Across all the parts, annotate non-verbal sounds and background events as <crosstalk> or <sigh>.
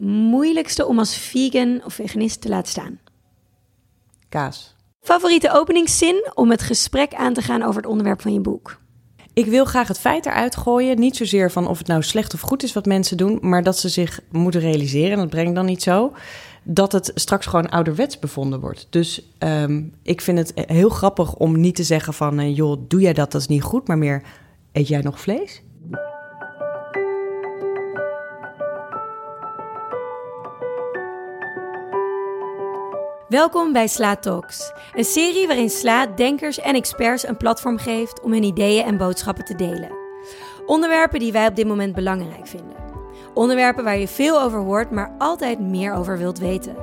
moeilijkste om als vegan of veganist te laten staan? Kaas. Favoriete openingszin om het gesprek aan te gaan over het onderwerp van je boek? Ik wil graag het feit eruit gooien. Niet zozeer van of het nou slecht of goed is wat mensen doen, maar dat ze zich moeten realiseren, en dat breng ik dan niet zo, dat het straks gewoon ouderwets bevonden wordt. Dus ehm, ik vind het heel grappig om niet te zeggen van, eh, joh, doe jij dat, dat is niet goed, maar meer, eet jij nog vlees? Welkom bij Sla Talks, een serie waarin Sla denkers en experts een platform geeft om hun ideeën en boodschappen te delen. Onderwerpen die wij op dit moment belangrijk vinden. Onderwerpen waar je veel over hoort, maar altijd meer over wilt weten.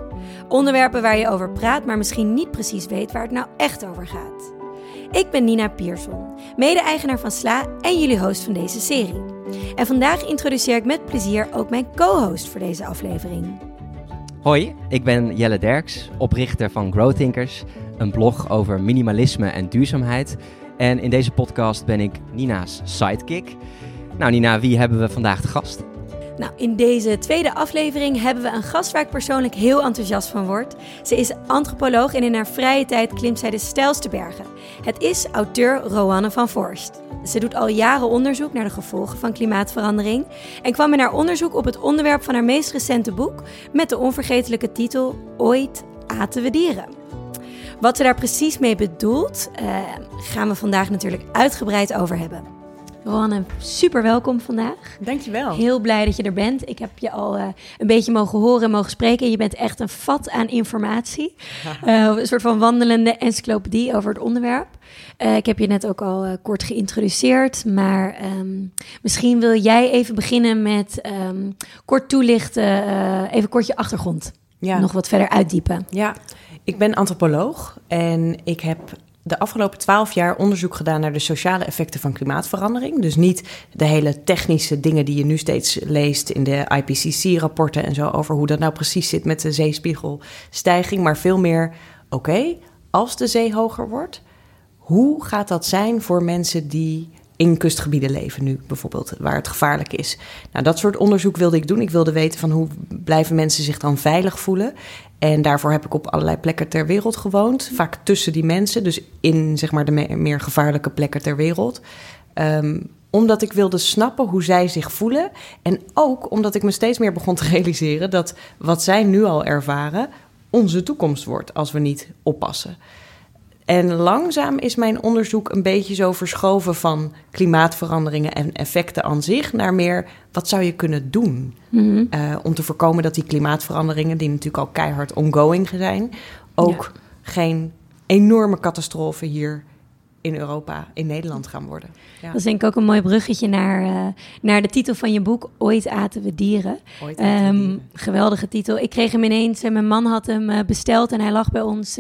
Onderwerpen waar je over praat, maar misschien niet precies weet waar het nou echt over gaat. Ik ben Nina Pierson, mede-eigenaar van Sla en jullie host van deze serie. En vandaag introduceer ik met plezier ook mijn co-host voor deze aflevering. Hoi, ik ben Jelle Derks, oprichter van Growthinkers, een blog over minimalisme en duurzaamheid. En in deze podcast ben ik Nina's sidekick. Nou Nina, wie hebben we vandaag te gast? Nou, in deze tweede aflevering hebben we een gast waar ik persoonlijk heel enthousiast van word. Ze is antropoloog en in haar vrije tijd klimt zij de steilste bergen. Het is auteur Roanne van Voorst. Ze doet al jaren onderzoek naar de gevolgen van klimaatverandering en kwam in haar onderzoek op het onderwerp van haar meest recente boek met de onvergetelijke titel Ooit aten we dieren. Wat ze daar precies mee bedoelt, uh, gaan we vandaag natuurlijk uitgebreid over hebben. Roanne, super welkom vandaag. Dankjewel. Heel blij dat je er bent. Ik heb je al uh, een beetje mogen horen en mogen spreken. Je bent echt een vat aan informatie. Uh, <laughs> een soort van wandelende encyclopedie over het onderwerp. Uh, ik heb je net ook al kort geïntroduceerd, maar um, misschien wil jij even beginnen met um, kort toelichten, even kort je achtergrond. Ja. Nog wat verder uitdiepen. Ja, ik ben antropoloog en ik heb de afgelopen twaalf jaar onderzoek gedaan naar de sociale effecten van klimaatverandering. Dus niet de hele technische dingen die je nu steeds leest in de IPCC-rapporten en zo over hoe dat nou precies zit met de zeespiegelstijging, maar veel meer, oké, als de zee hoger wordt, hoe gaat dat zijn voor mensen die in kustgebieden leven nu bijvoorbeeld, waar het gevaarlijk is. Nou, dat soort onderzoek wilde ik doen. Ik wilde weten van hoe blijven mensen zich dan veilig voelen. En daarvoor heb ik op allerlei plekken ter wereld gewoond. Vaak tussen die mensen, dus in zeg maar de meer gevaarlijke plekken ter wereld. Um, omdat ik wilde snappen hoe zij zich voelen. En ook omdat ik me steeds meer begon te <laughs> realiseren dat wat zij nu al ervaren onze toekomst wordt als we niet oppassen. En langzaam is mijn onderzoek een beetje zo verschoven van klimaatveranderingen en effecten aan zich naar meer wat zou je kunnen doen? Mm om te voorkomen dat die klimaatveranderingen, die natuurlijk al keihard ongoing zijn, ook geen enorme catastrofe hier in Europa, in Nederland gaan worden. Ja. Dat is denk ik ook een mooi bruggetje naar, uh, naar de titel van je boek, Ooit aten we dieren. Ooit aten um, dieren. Geweldige titel. Ik kreeg hem ineens, uh, mijn man had hem uh, besteld en hij lag bij ons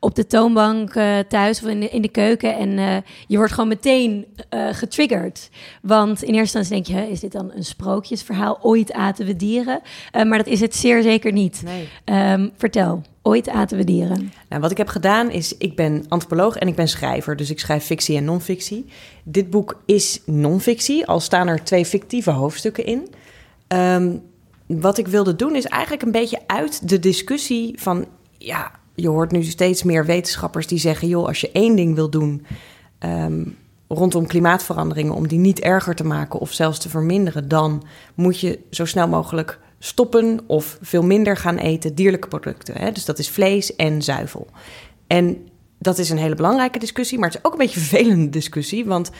op de toonbank thuis of in de, in de keuken. En je wordt gewoon meteen getriggerd. Want in eerste instantie denk je, is dit dan een sprookjesverhaal? Ooit aten we dieren? maar dat is het zeer zeker niet. Nee. Um, vertel. Ooit aten we dieren. Nou, wat ik heb gedaan is, ik ben antropoloog en ik ben schrijver. Dus ik schrijf fictie en non-fictie. Dit boek is non-fictie, al staan er twee fictieve hoofdstukken in. Um, wat ik wilde doen is eigenlijk een beetje uit de discussie van... ja, je hoort nu steeds meer wetenschappers die zeggen... joh, als je één ding wil doen um, rondom klimaatveranderingen... om die niet erger te maken of zelfs te verminderen... dan moet je zo snel mogelijk stoppen of veel minder gaan eten dierlijke producten. Hè? Dus dat is vlees en zuivel. En dat is een hele belangrijke discussie, maar het is ook een beetje een vervelende discussie. Want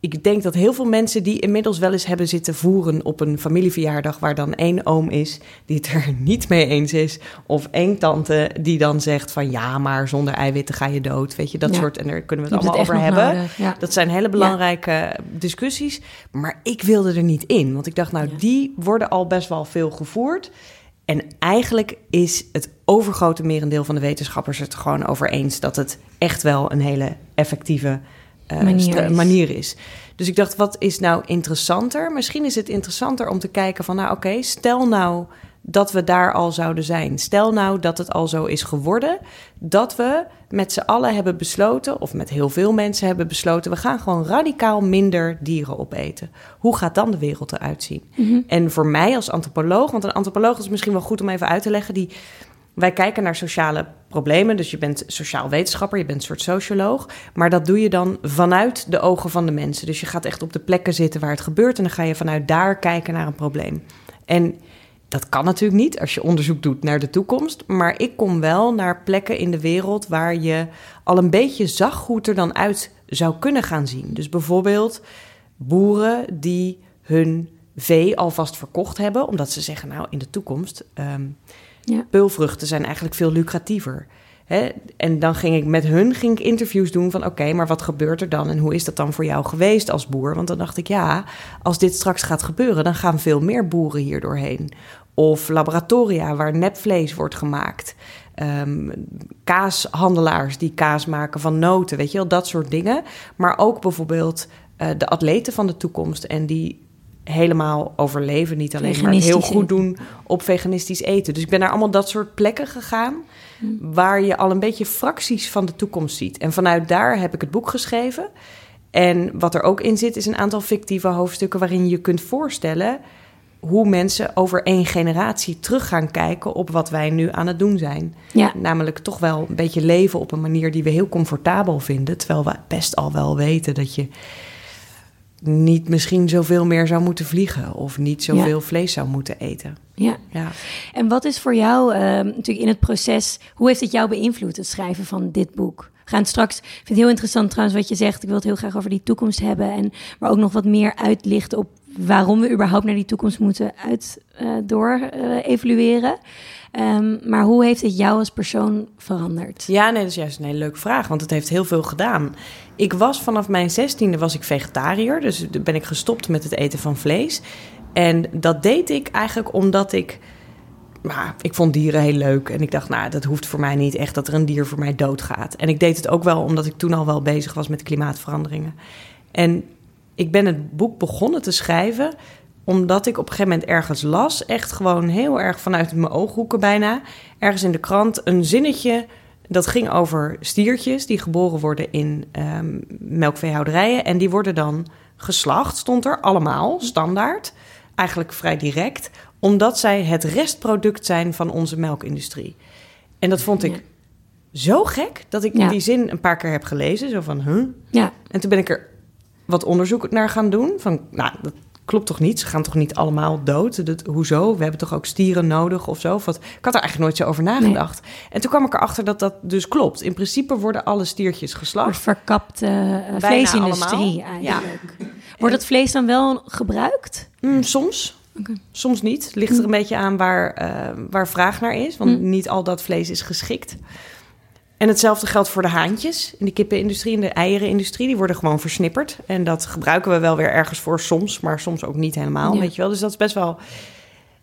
ik denk dat heel veel mensen die inmiddels wel eens hebben zitten voeren op een familieverjaardag, waar dan één oom is die het er niet mee eens is, of één tante die dan zegt van ja, maar zonder eiwitten ga je dood, weet je, dat soort, en daar kunnen we het allemaal over hebben. Ja. Dat zijn hele belangrijke ja. discussies, maar ik wilde er niet in, want ik dacht nou, die worden al best wel veel gevoerd. En eigenlijk is het overgrote merendeel van de wetenschappers het gewoon over eens dat het echt wel een hele effectieve uh, manier, is. manier, is. Dus ik dacht, wat is nou interessanter? Misschien is het interessanter om te kijken van, nou oké, okay, stel nou dat we daar al zouden zijn. Stel nou dat het al zo is geworden dat we met z'n allen hebben besloten, of met heel veel mensen hebben besloten, we gaan gewoon radicaal minder dieren opeten. Hoe gaat dan de wereld eruit zien? Mhm. En voor mij als antropoloog, want een antropoloog is misschien wel goed om even uit te leggen, die wij kijken naar sociale problemen. Dus je bent sociaal wetenschapper, je bent een soort socioloog. Maar dat doe je dan vanuit de ogen van de mensen. Dus je gaat echt op de plekken zitten waar het gebeurt. En dan ga je vanuit daar kijken naar een probleem. En dat kan natuurlijk niet als je onderzoek doet naar de toekomst. Maar ik kom wel naar plekken in de wereld waar je al een beetje zag hoe het er dan uit zou kunnen gaan zien. Dus bijvoorbeeld boeren die hun vee alvast verkocht hebben, omdat ze zeggen, nou in de toekomst, ehm, Ja. peulvruchten zijn eigenlijk veel lucratiever. Hè? En dan ging ik met hun ging ik interviews doen van oké, maar wat gebeurt er dan en hoe is dat dan voor jou geweest als boer? Want dan dacht ik ja, als dit straks gaat gebeuren, dan gaan veel meer boeren hier doorheen. Of laboratoria waar nepvlees wordt gemaakt. Ehm, kaashandelaars die kaas maken van noten, weet je wel, dat soort dingen. Maar ook bijvoorbeeld eh, de atleten van de toekomst en die helemaal overleven, niet alleen maar heel goed doen op veganistisch eten. Dus ik ben naar allemaal dat soort plekken gegaan waar je al een beetje fracties van de toekomst ziet. En vanuit daar heb ik het boek geschreven. En wat er ook in zit, is een aantal fictieve hoofdstukken waarin je kunt voorstellen hoe mensen over één generatie terug gaan kijken op wat wij nu aan het doen zijn. Ja. Namelijk toch wel een beetje leven op een manier die we heel comfortabel vinden. Terwijl we best al wel weten dat je niet misschien zoveel meer zou moeten vliegen. Of niet zoveel vlees zou moeten eten. ja. Ja. En wat is voor jou ehm, natuurlijk in het proces, hoe heeft het jou beïnvloed, het schrijven van dit boek? Gaan straks, ik vind het heel interessant trouwens wat je zegt, ik wil het heel graag over die toekomst hebben, en, maar ook nog wat meer uitlichten op waarom we überhaupt naar die toekomst moeten uit, eh, door. Ehm, maar hoe heeft het jou als persoon veranderd? Ja, nee, dat is juist een hele leuke vraag, want het heeft heel veel gedaan. Ik was vanaf mijn zestiende was ik vegetariër, dus ben ik gestopt met het eten van vlees. En dat deed ik eigenlijk omdat ik, nou, ik vond dieren heel leuk en ik dacht, nou, dat hoeft voor mij niet echt dat er een dier voor mij doodgaat. En ik deed het ook wel omdat ik toen al wel bezig was met klimaatveranderingen. En ik ben het boek begonnen te schrijven omdat ik op een gegeven moment ergens las, echt gewoon heel erg vanuit mijn ooghoeken bijna, ergens in de krant een zinnetje dat ging over stiertjes die geboren worden in ehm, melkveehouderijen en die worden dan geslacht, stond er allemaal standaard, eigenlijk vrij direct, omdat zij het restproduct zijn van onze melkindustrie. En dat vond ik Ja. zo gek dat ik Ja. die zin een paar keer heb gelezen, zo van, huh? Ja, En toen ben ik er wat onderzoek naar gaan doen. Van, nou, dat klopt toch niet? Ze gaan toch niet allemaal dood? Dat, hoezo? We hebben toch ook stieren nodig of zo? Of wat? Ik had er eigenlijk nooit zo over nagedacht. En toen kwam ik erachter dat dat dus klopt. In principe worden alle stiertjes geslacht. verkapte eh, vleesindustrie allemaal. eigenlijk. Wordt dat vlees dan wel gebruikt? Mm, soms. Soms niet. Ligt er een beetje aan waar, eh, waar vraag naar is. Want Hm. niet al dat vlees is geschikt. En hetzelfde geldt voor de haantjes in de kippenindustrie en de eierenindustrie. Die worden gewoon versnipperd. En dat gebruiken we wel weer ergens voor soms, maar soms ook niet helemaal, Ja. weet je wel. Dus dat is best wel...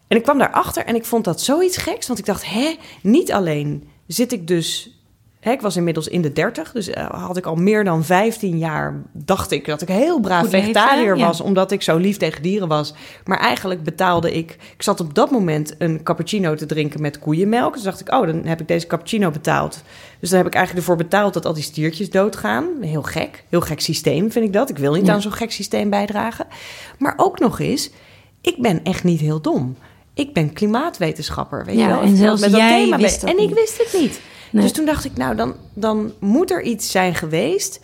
En ik kwam daarachter en ik vond dat zoiets geks. Want ik dacht, hè, niet alleen zit ik dus... Hè, ik was inmiddels in de 30, dus eh, had ik al meer dan 15 jaar... dacht ik dat ik heel braaf Goed vegetariër was... omdat ik zo lief tegen dieren was. Maar eigenlijk betaalde ik... Ik zat op dat moment een cappuccino te drinken met koeienmelk. Dus dacht ik, oh, dan heb ik deze cappuccino betaald. Dus dan heb ik eigenlijk ervoor betaald dat al die stiertjes doodgaan. Heel gek. Heel gek systeem vind ik dat. Ik wil niet Ja. aan zo'n gek systeem bijdragen. Maar ook nog eens, ik ben echt niet heel dom. Ik ben klimaatwetenschapper, weet Ja, je wel. en zelfs met dat jij thema wist En ik wist het niet. Nee. Dus toen dacht ik, nou, dan, dan moet er iets zijn geweest.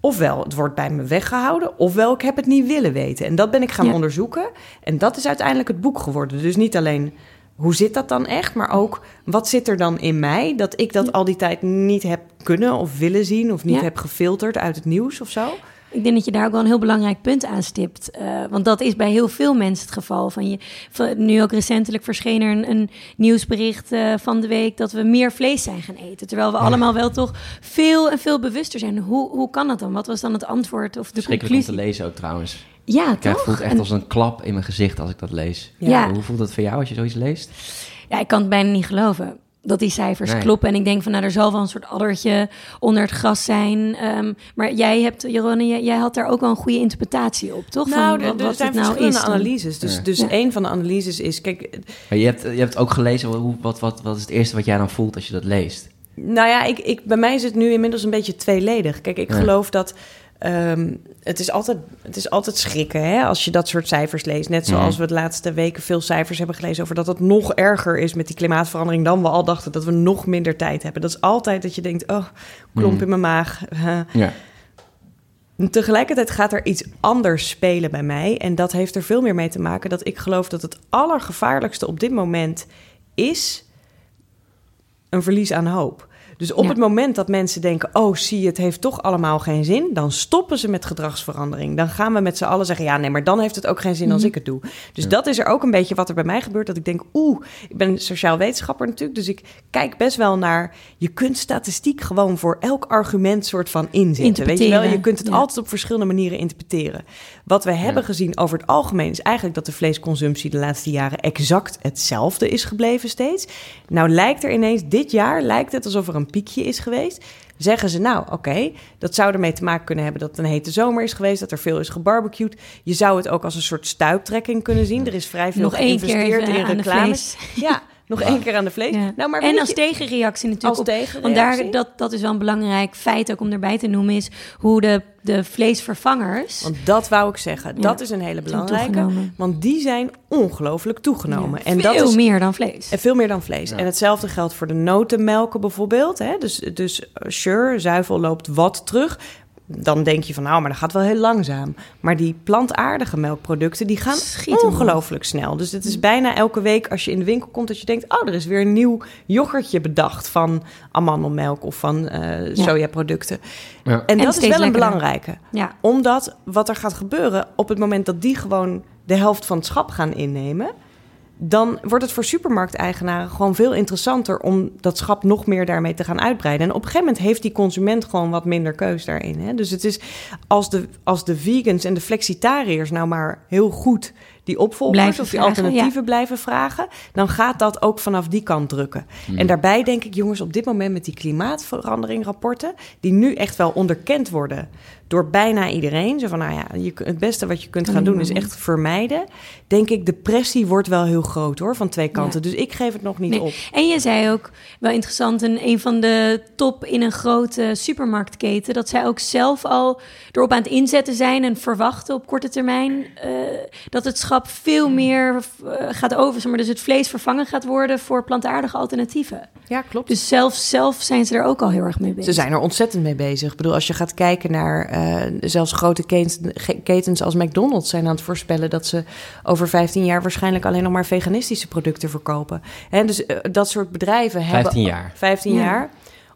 Ofwel, het wordt bij me weggehouden, ofwel ik heb het niet willen weten. En dat ben ik gaan Ja. onderzoeken. En dat is uiteindelijk het boek geworden. Dus niet alleen hoe zit dat dan echt, maar ook wat zit er dan in mij dat ik dat al die tijd niet heb kunnen of willen zien of niet Ja. heb gefilterd uit het nieuws of zo. Ik denk dat je daar ook wel een heel belangrijk punt aan stipt. Eh, want dat is bij heel veel mensen het geval. Van je, van, nu ook recentelijk verscheen er een, een nieuwsbericht eh, van de week dat we meer vlees zijn gaan eten. Terwijl we allemaal wel toch veel en veel bewuster zijn. Hoe, hoe kan dat dan? Wat was dan het antwoord of de Verschrikkelijk om te conclusie? lezen ook trouwens. Ja, het toch? voelt echt En- als een klap in mijn gezicht als ik dat lees. Ja. Hoe voelt dat voor jou als je zoiets leest? ja, ik kan het bijna niet geloven. Dat die cijfers Nee. kloppen. En ik denk van, nou, er zal wel een soort addertje onder het gras zijn. Ehm, maar jij hebt, Jeroen, jij, jij had daar ook wel een goede interpretatie op, toch? Nou, van er- wat, er wat zijn het nou verschillende is. analyses. Dus, Ja. dus Ja. een van de analyses is... Kijk, Maar je hebt, je hebt ook gelezen, hoe, wat, wat, wat is het eerste wat jij dan voelt als je dat leest? Nou ja, ik, ik, bij mij is het nu inmiddels een beetje tweeledig. Kijk, ik Ja. geloof dat ehm, het, is altijd, het is altijd schrikken hè, als je dat soort cijfers leest. Net zoals Mhm. we de laatste weken veel cijfers hebben gelezen over dat het nog erger is met die klimaatverandering dan we al dachten dat we nog minder tijd hebben. Dat is altijd dat je denkt, oh, klomp Mhm. in mijn maag. <laughs> Ja. Tegelijkertijd gaat er iets anders spelen bij mij. En dat heeft er veel meer mee te maken dat ik geloof dat het allergevaarlijkste op dit moment is een verlies aan hoop. Dus op Ja. het moment dat mensen denken: oh, zie je, het heeft toch allemaal geen zin, dan stoppen ze met gedragsverandering. Dan gaan we met z'n allen zeggen: ja, nee, maar dan heeft het ook geen zin als Mhm. ik het doe. Dus Ja. dat is er ook een beetje wat er bij mij gebeurt. Dat ik denk: oeh, ik ben sociaal wetenschapper natuurlijk, dus ik kijk best wel naar. Je kunt statistiek gewoon voor elk argument soort van inzetten. Weet je wel, je kunt het ja. altijd op verschillende manieren interpreteren. Wat we hebben gezien over het algemeen is eigenlijk dat de vleesconsumptie de laatste jaren exact hetzelfde is gebleven steeds. Nou lijkt er ineens, dit jaar lijkt het alsof er een piekje is geweest. Zeggen ze nou, oké, dat zou ermee te maken kunnen hebben dat het een hete zomer is geweest, dat er veel is gebarbecued. Je zou het ook als een soort stuiptrekking kunnen zien. Er is vrij veel Nog keer geïnvesteerd even in reclames. Ja, <laughs> nog één keer aan de vlees. Ja. Nou, maar en als je- tegenreactie natuurlijk als op tegenreactie. Want daar, dat, dat is wel een belangrijk feit ook om erbij te noemen, is hoe de, de vleesvervangers Want dat wou ik zeggen. Ja, Dat is een hele belangrijke. Want die zijn ongelooflijk toegenomen. Ja, en dat veel is meer dan vlees. En veel meer dan vlees. Ja. En hetzelfde geldt voor de notenmelken bijvoorbeeld. Hè? Dus, dus eh, sure, zuivel loopt wat terug. Dan denk je van, nou, maar dat gaat wel heel langzaam. Maar die plantaardige melkproducten, die gaan Schieten ongelooflijk snel. Dus het is bijna elke week als je in de winkel komt... dat je denkt, oh, er is weer een nieuw yoghurtje bedacht... van amandelmelk of van eh Ja. sojaproducten. Ja. En, dat is wel een belangrijke Ja, omdat wat er gaat gebeuren op het moment dat die gewoon de helft van het schap gaan innemen, dan wordt het voor supermarkteigenaren gewoon veel interessanter om dat schap nog meer daarmee te gaan uitbreiden. En op een gegeven moment heeft die consument gewoon wat minder keus daarin. Hè? Dus het is als de, als de vegans en de flexitariërs nou maar heel goed die opvolgers Blijven of die vragen, alternatieven blijven vragen, dan gaat dat ook vanaf die kant drukken. En daarbij denk ik, jongens, op dit moment met die klimaatveranderingrapporten, die nu echt wel onderkend worden door bijna iedereen. Zo van, nou ja, je, het beste wat je kunt gaan doen is echt vermijden. Denk ik, de pressie wordt wel heel groot hoor, van twee kanten. Ja. Dus ik geef het nog niet Nee. op. En je zei ook, wel interessant, een, een van de top in een grote supermarktketen, dat zij ook zelf al erop aan het inzetten zijn en verwachten op korte termijn eh, dat het veel meer eh, gaat over, zeg maar, dus het vlees vervangen gaat worden voor plantaardige alternatieven. Ja, klopt. Dus zelf, zelf zijn ze er ook al heel erg mee bezig. Ze zijn er ontzettend mee bezig. Ik bedoel, als je gaat kijken naar eh, zelfs grote ketens, als McDonald's zijn aan het voorspellen dat ze over 15 jaar waarschijnlijk alleen nog maar veganistische producten verkopen. Hè, dus eh, dat soort bedrijven hebben 15 jaar. 15 Ja. jaar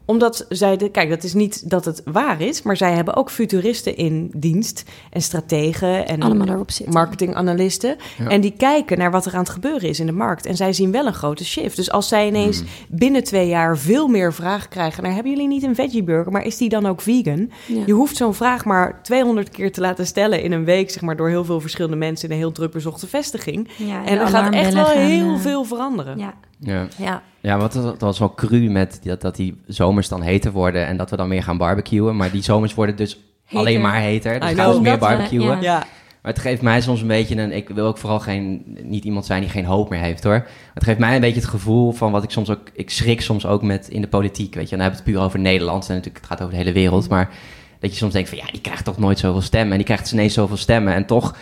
omdat zij, de, kijk, dat is niet dat het waar is, maar zij hebben ook futuristen in dienst en strategen en Allemaal daarop zitten. marketinganalisten. Ja. En die kijken naar wat er aan het gebeuren is in de markt. En zij zien wel een grote shift. Dus als zij ineens Hmm. binnen twee jaar veel meer vraag krijgen naar... hebben jullie niet een veggie burger, maar is die dan ook vegan? Ja. Je hoeft zo'n vraag maar 200 keer te laten stellen in een week... zeg maar door heel veel verschillende mensen in een heel druk bezochte vestiging. Ja, En er gaat echt wel heel eh, veel veranderen. Ja. Ja. Ja. Ja, want dat, was wel cru met dat, dat die zomers dan heter worden en dat we dan meer gaan barbecuen. Maar die zomers worden dus Heter. alleen maar heter. Dus I gaan we meer barbecuen. ja. Ja. Maar het geeft mij soms een beetje een... Ik wil ook vooral geen, niet iemand zijn die geen hoop meer heeft, hoor. Het geeft mij een beetje het gevoel van wat ik soms ook... Ik schrik soms ook met in de politiek, weet je. En dan hebben we het puur over Nederland. En natuurlijk, het gaat over de hele wereld. Maar dat je soms denkt van... Ja, die krijgt toch nooit zoveel stemmen. En die krijgt dus ineens zoveel stemmen. En toch...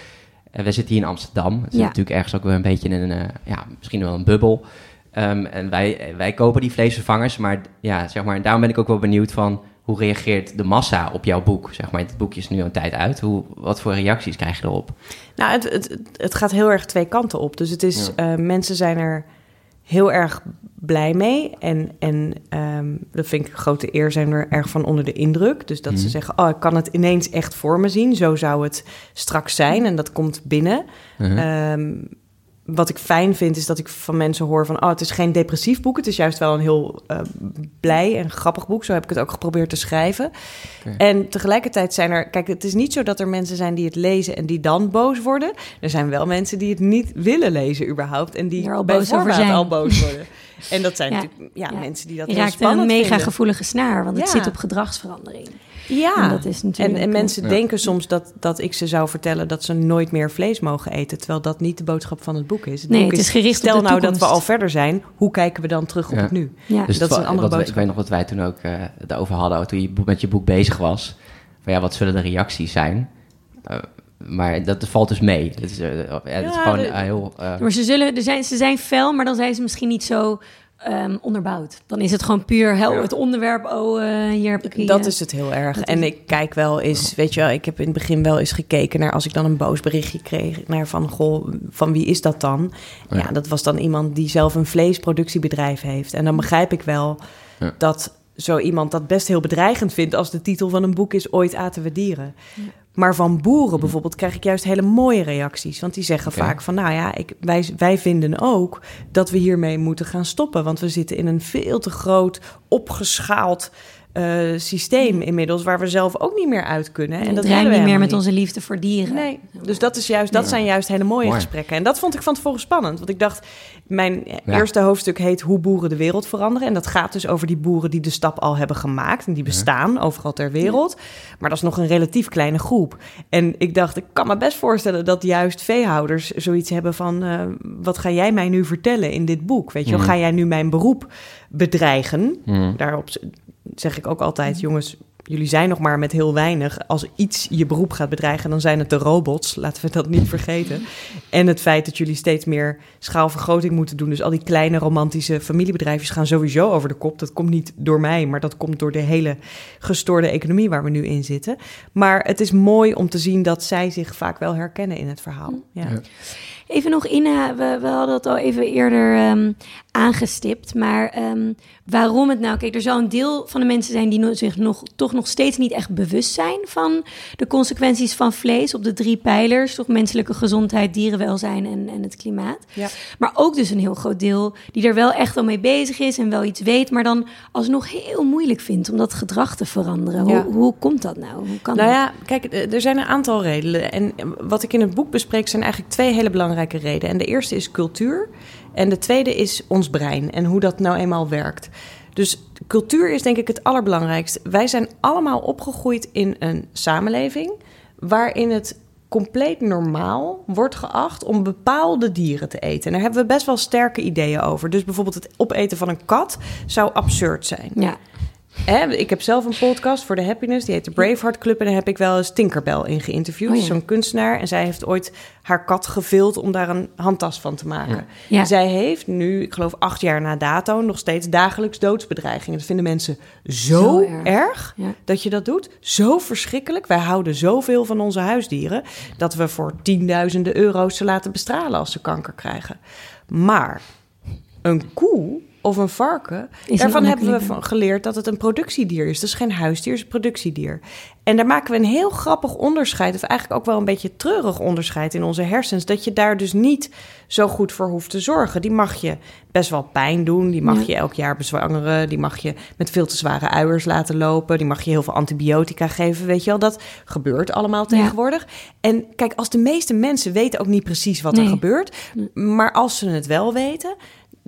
eh, we zitten hier in Amsterdam. Het is Ja. natuurlijk ergens ook weer een beetje in een... eh, ja, misschien wel een bubbel. Ehm, en wij, wij kopen die vleesvervangers. Maar ja, zeg maar... Daarom ben ik ook wel benieuwd van... Hoe reageert de massa op jouw boek? Zeg maar, het boekje is nu een tijd uit. Hoe, wat voor reacties krijg je erop? Nou, het, het, het gaat heel erg twee kanten op. Dus het is, eh, mensen zijn er heel erg blij mee. En, en ehm, dat vind ik een grote eer, zijn er erg van onder de indruk. Dus dat Mhm. ze zeggen, oh, ik kan het ineens echt voor me zien. Zo zou het straks zijn. En dat komt binnen. Mhm. Ehm, wat ik fijn vind, is dat ik van mensen hoor van... oh, het is geen depressief boek. Het is juist wel een heel eh, blij en grappig boek. Zo heb ik het ook geprobeerd te schrijven. En tegelijkertijd zijn er... Kijk, het is niet zo dat er mensen zijn die het lezen... en die dan boos worden. Er zijn wel mensen die het niet willen lezen überhaupt... en die Er al boos over zijn. al boos worden. En dat zijn <laughs> Ja. natuurlijk ja, Ja. mensen die dat Je heel raakt een mega vinden. gevoelige snaar, want het zit op gedragsverandering. Ja, En dat is natuurlijk- en, en mensen Ja. denken soms dat, dat ik ze zou vertellen dat ze nooit meer vlees mogen eten, terwijl dat niet de boodschap van het boek is. Het Nee, boek het is gericht op stel nou dat we al verder zijn, hoe kijken we dan terug op het nu? Ja. Dus Dat is een andere wat wij- boodschap. Ik weet nog dat wij toen ook eh, het over hadden, toen je met je boek bezig was. Van ja, wat zullen de reacties zijn? Eh, maar dat valt dus mee. Het is, eh, ja, het is gewoon de- eh, heel... eh, Maar ze, zullen, er zijn, ze zijn fel, maar dan zijn ze misschien niet zo ehm, onderbouwd. Dan is het gewoon puur hel, Ja. het onderwerp. Oh, eh, hier heb ik... Dat is het heel erg. dat En is- ik kijk wel eens, weet je wel, ik heb in het begin wel eens gekeken naar als ik dan een boos berichtje kreeg naar van, goh, van wie is dat dan? Ja. Ja, dat was dan iemand die zelf een vleesproductiebedrijf heeft. En dan begrijp ik wel Ja. dat zo iemand dat best heel bedreigend vindt als de titel van een boek is Ooit aten we dieren. Maar van boeren bijvoorbeeld krijg ik juist hele mooie reacties. Want die zeggen vaak van, nou ja, ik, wij, wij vinden ook dat we hiermee moeten gaan stoppen. Want we zitten in een veel te groot, opgeschaald eh, systeem inmiddels... waar we zelf ook niet meer uit kunnen. En dat we niet meer met onze liefde voor dieren. Nee, dus dat, is juist, dat zijn juist hele mooie Mooi. gesprekken. En dat vond ik van tevoren spannend. Want ik dacht, mijn Ja. eerste hoofdstuk heet Hoe boeren de wereld veranderen. En dat gaat dus over die boeren die de stap al hebben gemaakt. En die bestaan overal ter wereld. Maar dat is nog een relatief kleine groep. En ik dacht, ik kan me best voorstellen dat juist veehouders zoiets hebben van... eh, wat ga jij mij nu vertellen in dit boek? Weet je Mhm. ga jij nu mijn beroep bedreigen? mm. Daarop zeg ik ook altijd, jongens, jullie zijn nog maar met heel weinig. Als iets je beroep gaat bedreigen, dan zijn het de robots. Laten we dat niet vergeten. <laughs> En het feit dat jullie steeds meer schaalvergroting moeten doen. Dus al die kleine romantische familiebedrijfjes gaan sowieso over de kop. Dat komt niet door mij, maar dat komt door de hele gestoorde economie waar we nu in zitten. Maar het is mooi om te zien dat zij zich vaak wel herkennen in het verhaal. Ja. Ja. Even nog in, eh, we, we hadden het al even eerder ehm, aangestipt, maar ehm, waarom het nou? Kijk, er zal een deel van de mensen zijn die zich nog, toch nog steeds niet echt bewust zijn van de consequenties van vlees op de drie pijlers, toch menselijke gezondheid, dierenwelzijn en, en het klimaat. Ja. Maar ook dus een heel groot deel die er wel echt al mee bezig is en wel iets weet, maar dan alsnog heel moeilijk vindt om dat gedrag te veranderen. Ja. Hoe, hoe komt dat nou? Hoe kan Nou dat? ja, kijk, eh, er zijn een aantal redenen. En wat ik in het boek bespreek zijn eigenlijk twee hele belangrijke redenen. En de eerste is cultuur. En de tweede is ons brein en hoe dat nou eenmaal werkt. Dus cultuur is denk ik het allerbelangrijkste. Wij zijn allemaal opgegroeid in een samenleving waarin het compleet normaal wordt geacht om bepaalde dieren te eten. En daar hebben we best wel sterke ideeën over. Dus bijvoorbeeld het opeten van een kat zou absurd zijn. Ja, Hè, ik heb zelf een podcast voor de Happiness, die heet de Braveheart Club. En daar heb ik wel eens Tinkerbell in geïnterviewd, Oh ja. zo'n kunstenaar. En zij heeft ooit haar kat gevild om daar een handtas van te maken. Ja. Zij heeft nu, ik geloof acht jaar na dato, nog steeds dagelijks doodsbedreigingen. Dat vinden mensen zo, Zo erg. erg, Ja. dat je dat doet. Zo verschrikkelijk. Wij houden zoveel van onze huisdieren dat we voor tienduizenden euro's ze laten bestralen als ze kanker krijgen. Maar een koe of een varken, een daarvan hebben we van geleerd dat het een productiedier is. Dat is geen huisdier, het is een productiedier. En daar maken we een heel grappig onderscheid, of eigenlijk ook wel een beetje treurig onderscheid in onze hersens, dat je daar dus niet zo goed voor hoeft te zorgen. Die mag je best wel pijn doen, die mag Ja. je elk jaar bezwangeren, die mag je met veel te zware uiers laten lopen, die mag je heel veel antibiotica geven, weet je wel. Dat gebeurt allemaal Ja. tegenwoordig. En kijk, als de meeste mensen weten ook niet precies wat er gebeurt, maar als ze het wel weten,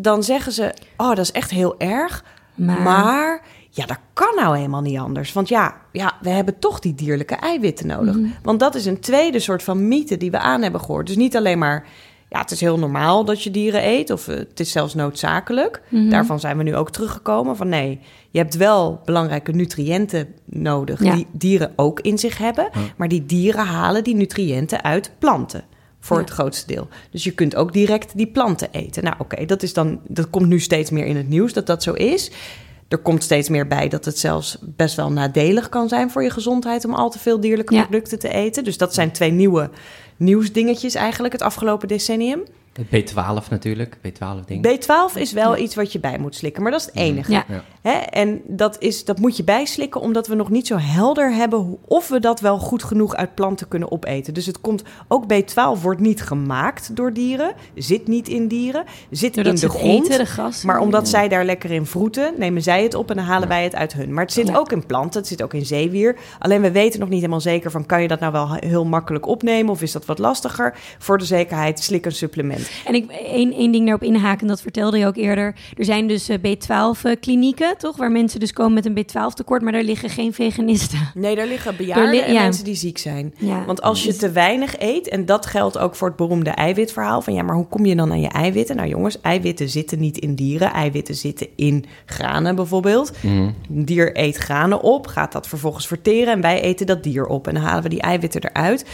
dan zeggen ze: Oh, dat is echt heel erg. Maar- Maar, ja, dat kan nou helemaal niet anders. Want ja, ja, we hebben toch die dierlijke eiwitten nodig. Mhm. Want dat is een tweede soort van mythe die we aan hebben gehoord. Dus niet alleen maar. Ja, het is heel normaal dat je dieren eet, of eh, het is zelfs noodzakelijk. Mhm. Daarvan zijn we nu ook teruggekomen. Van nee, je hebt wel belangrijke nutriënten nodig, Ja. die dieren ook in zich hebben. Maar die dieren halen die nutriënten uit planten. Voor Ja. het grootste deel. Dus je kunt ook direct die planten eten. Nou, oké, dat is dan. Dat komt nu steeds meer in het nieuws dat dat zo is. Er komt steeds meer bij dat het zelfs best wel nadelig kan zijn voor je gezondheid om al te veel dierlijke Ja. producten te eten. Dus dat zijn twee nieuwe nieuwsdingetjes eigenlijk het afgelopen decennium. Het B12 natuurlijk, B12 ding. B12 is wel iets wat je bij moet slikken, maar dat is het enige. Ja. Ja. Hè? En dat, is, dat moet je bijslikken omdat we nog niet zo helder hebben hoe- of we dat wel goed genoeg uit planten kunnen opeten. Dus het komt, ook B12 wordt niet gemaakt door dieren, zit niet in dieren, zit Doordat in de grond. eten, de gas. Maar omdat zij daar lekker in vroeten, nemen zij het op en dan halen wij het uit hun. Maar het zit Ja. ook in planten, het zit ook in zeewier. Alleen we weten nog niet helemaal zeker van... kan je dat nou wel heel makkelijk opnemen of is dat wat lastiger? Voor de zekerheid, slik een supplement. En ik, één, één ding daarop inhaken, dat vertelde je ook eerder. Er zijn dus B12-klinieken, toch? Waar mensen dus komen met een B12-tekort, maar daar liggen geen veganisten. Nee, daar liggen bejaarden li- en ja. mensen die ziek zijn. Ja. Want als je te weinig eet, en dat geldt ook voor het beroemde eiwitverhaal... van ja, maar hoe kom je dan aan je eiwitten? Nou jongens, eiwitten zitten niet in dieren. Eiwitten zitten in granen bijvoorbeeld. Een dier eet granen op, gaat dat vervolgens verteren... en wij eten dat dier op en dan halen we die eiwitten eruit...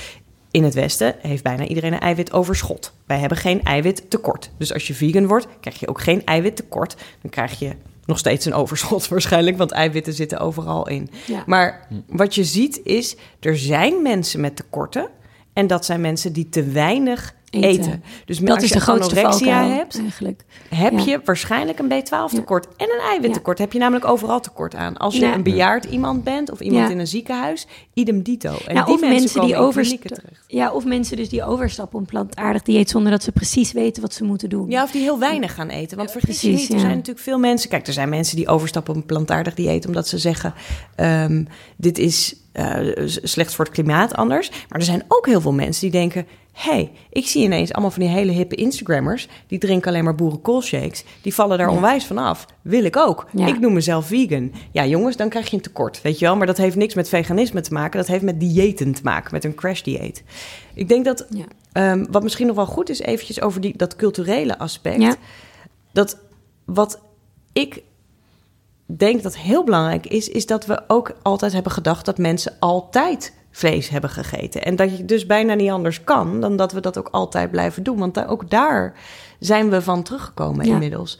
In het Westen heeft bijna iedereen een eiwitoverschot. Wij hebben geen eiwittekort. Dus als je vegan wordt, krijg je ook geen eiwittekort. Dan krijg je nog steeds een overschot <laughs> waarschijnlijk, want eiwitten zitten overal in. Ja. Maar wat je ziet is, er zijn mensen met tekorten. En dat zijn mensen die te weinig eten. Eten. Dus Dat als is je de grootste anorexia hebt, eigenlijk. heb Ja. je waarschijnlijk een B12-tekort en een eiwittekort. Heb je namelijk overal tekort aan. Als je een bejaard iemand bent of iemand in een ziekenhuis, idem dito. En Nou, die of mensen, mensen die in overst- klinieken terecht. Ja, of mensen dus die overstappen op een plantaardig dieet zonder dat ze precies weten wat ze moeten doen. Ja, of die heel weinig gaan eten. Want vergis je precies, niet, er zijn natuurlijk veel mensen... Kijk, er zijn mensen die overstappen op een plantaardig dieet... omdat ze zeggen, ehm, dit is s- slecht voor het klimaat anders. Maar er zijn ook heel veel mensen die denken... hey, ik zie ineens allemaal van die hele hippe Instagrammers... die drinken alleen maar boerenkoolshakes. Die vallen daar Ja. onwijs van af. Wil ik ook. Ja. Ik noem mezelf vegan. Ja, jongens, dan krijg je een tekort, weet je wel. Maar dat heeft niks met veganisme te maken. Dat heeft met diëten te maken, met een crash-dieet. Ik denk dat Ja. Ehm, wat misschien nog wel goed is, eventjes over die, dat culturele aspect. Ja. Dat wat ik denk dat heel belangrijk is, is dat we ook altijd hebben gedacht dat mensen altijd vlees hebben gegeten. En dat je dus bijna niet anders kan dan dat we dat ook altijd blijven doen. Want ook daar zijn we van teruggekomen Ja. inmiddels.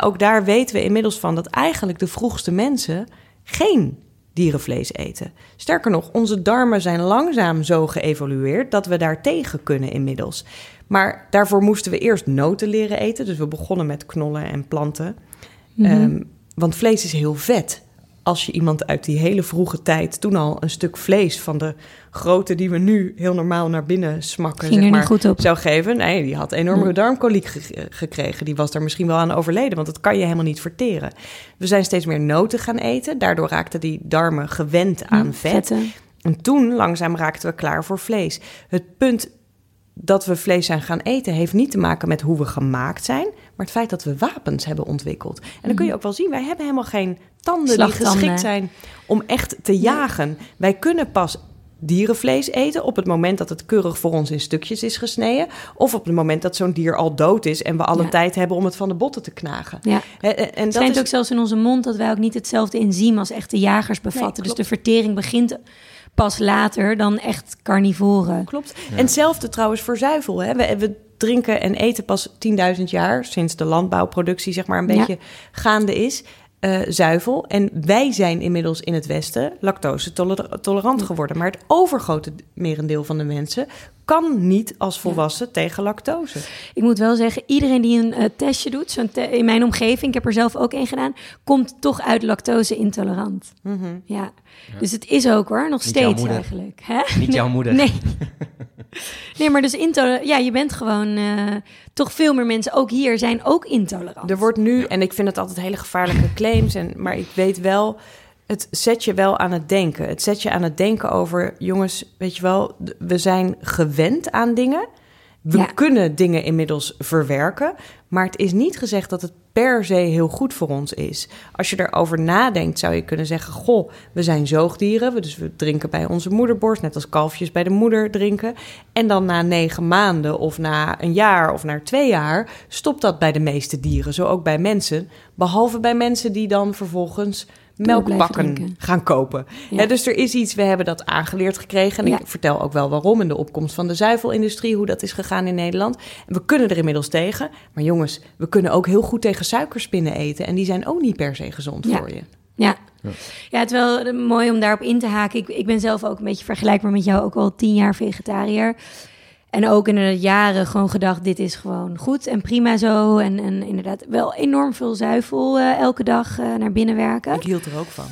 Ook daar weten we inmiddels van dat eigenlijk de vroegste mensen geen dierenvlees eten. Sterker nog, onze darmen zijn langzaam zo geëvolueerd dat we daar tegen kunnen inmiddels. Maar daarvoor moesten we eerst noten leren eten. Dus we begonnen met knollen en planten. Mhm. Ehm, want vlees is heel vet. Als je iemand uit die hele vroege tijd toen al een stuk vlees van de grootte die we nu heel normaal naar binnen smakken, Ging zeg maar, goed op. zou geven. Nee, die had enorme darmkoliek ge- gekregen. Die was daar misschien wel aan overleden, want dat kan je helemaal niet verteren. We zijn steeds meer noten gaan eten. Daardoor raakten die darmen gewend aan vet. vetten. En toen langzaam raakten we klaar voor vlees. Het punt dat we vlees zijn gaan eten heeft niet te maken met hoe we gemaakt zijn, maar het feit dat we wapens hebben ontwikkeld. En dan kun je ook wel zien, wij hebben helemaal geen tanden die geschikt zijn om echt te jagen. Wij kunnen pas dierenvlees eten op het moment dat het keurig voor ons in stukjes is gesneden, of op het moment dat zo'n dier al dood is en we alle Ja. tijd hebben om het van de botten te knagen. Ja. En, dat schijnt is ook zelfs in onze mond dat wij ook niet hetzelfde enzym als echte jagers bevatten. dus de vertering begint pas later dan echt carnivoren. Klopt. En hetzelfde trouwens voor zuivel. Hè. We, we drinken en eten pas 10.000 jaar, sinds de landbouwproductie zeg maar een Ja. beetje gaande is, eh, zuivel. En wij zijn inmiddels in het Westen lactose toler- tolerant geworden. Maar het overgrote merendeel van de mensen kan niet als volwassen tegen lactose. Ik moet wel zeggen, iedereen die een eh, testje doet, zo'n te- in mijn omgeving, ik heb er zelf ook een gedaan, komt toch uit lactose intolerant. Ja. dus het is ook hoor, nog Niet steeds eigenlijk. Hè? Niet jouw moeder. Nee. <laughs> nee, maar dus intolerant, ja, je bent gewoon eh, toch veel meer mensen, ook hier, zijn ook intolerant. Er wordt nu, en ik vind het altijd hele gevaarlijke claims, en, maar ik weet wel, het zet je wel aan het denken. Het zet je aan het denken over, jongens, weet je wel, we zijn gewend aan dingen. We Ja. kunnen dingen inmiddels verwerken, maar het is niet gezegd dat het per se heel goed voor ons is. Als je erover nadenkt, zou je kunnen zeggen: Goh, we zijn zoogdieren, dus we drinken bij onze moederborst, net als kalfjes bij de moeder drinken. En dan na negen maanden, of na een jaar, of na twee jaar, stopt dat bij de meeste dieren. Zo ook bij mensen, behalve bij mensen die dan vervolgens melkbakken gaan kopen. Ja. Dus er is iets, we hebben dat aangeleerd gekregen. En Ja. ik vertel ook wel waarom in de opkomst van de zuivelindustrie, hoe dat is gegaan in Nederland. En we kunnen er inmiddels tegen. Maar jongens, we kunnen ook heel goed tegen suikerspinnen eten. En die zijn ook niet per se gezond Ja. voor je. Ja. ja, het is wel eh, mooi om daarop in te haken. Ik, ik ben zelf ook een beetje vergelijkbaar met jou, ook al tien jaar vegetariër. En ook in de jaren gewoon gedacht, dit is gewoon goed en prima zo. En, en inderdaad wel enorm veel zuivel eh, elke dag eh, naar binnen werken. Ik hield er ook van.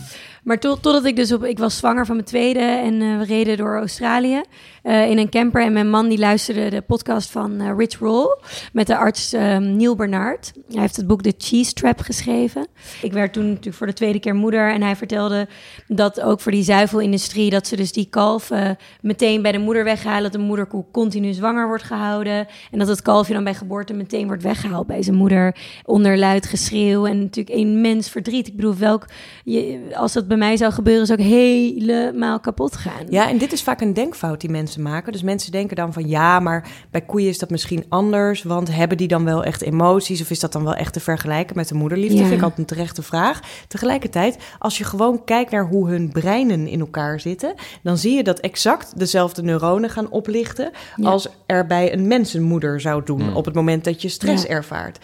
Maar tot, totdat ik dus op... Ik was zwanger van mijn tweede en eh, we reden door Australië eh, in een camper. En mijn man die luisterde de podcast van eh, Rich Roll met de arts ehm, Neil Bernard. Hij heeft het boek The Cheese Trap geschreven. Ik werd toen natuurlijk voor de tweede keer moeder. En hij vertelde dat ook voor die zuivelindustrie... dat ze dus die kalf meteen bij de moeder weghalen. Dat de moederkoe continu zwanger wordt gehouden. En dat het kalfje dan bij geboorte meteen wordt weggehaald bij zijn moeder. Onder luid geschreeuw en natuurlijk immens verdriet. Ik bedoel, welk... Als dat bij mij zou gebeuren, zou ik helemaal kapot gaan. Ja, en dit is vaak een denkfout die mensen maken. Dus mensen denken dan van ja, maar bij koeien is dat misschien anders. Want hebben die dan wel echt emoties? Of is dat dan wel echt te vergelijken met de moederliefde? Ja. Vind ik altijd een terechte vraag. Tegelijkertijd, als je gewoon kijkt naar hoe hun breinen in elkaar zitten, dan zie je dat exact dezelfde neuronen gaan oplichten Ja. als er bij een mensenmoeder zou doen Hmm. op het moment dat je stress Ja. ervaart.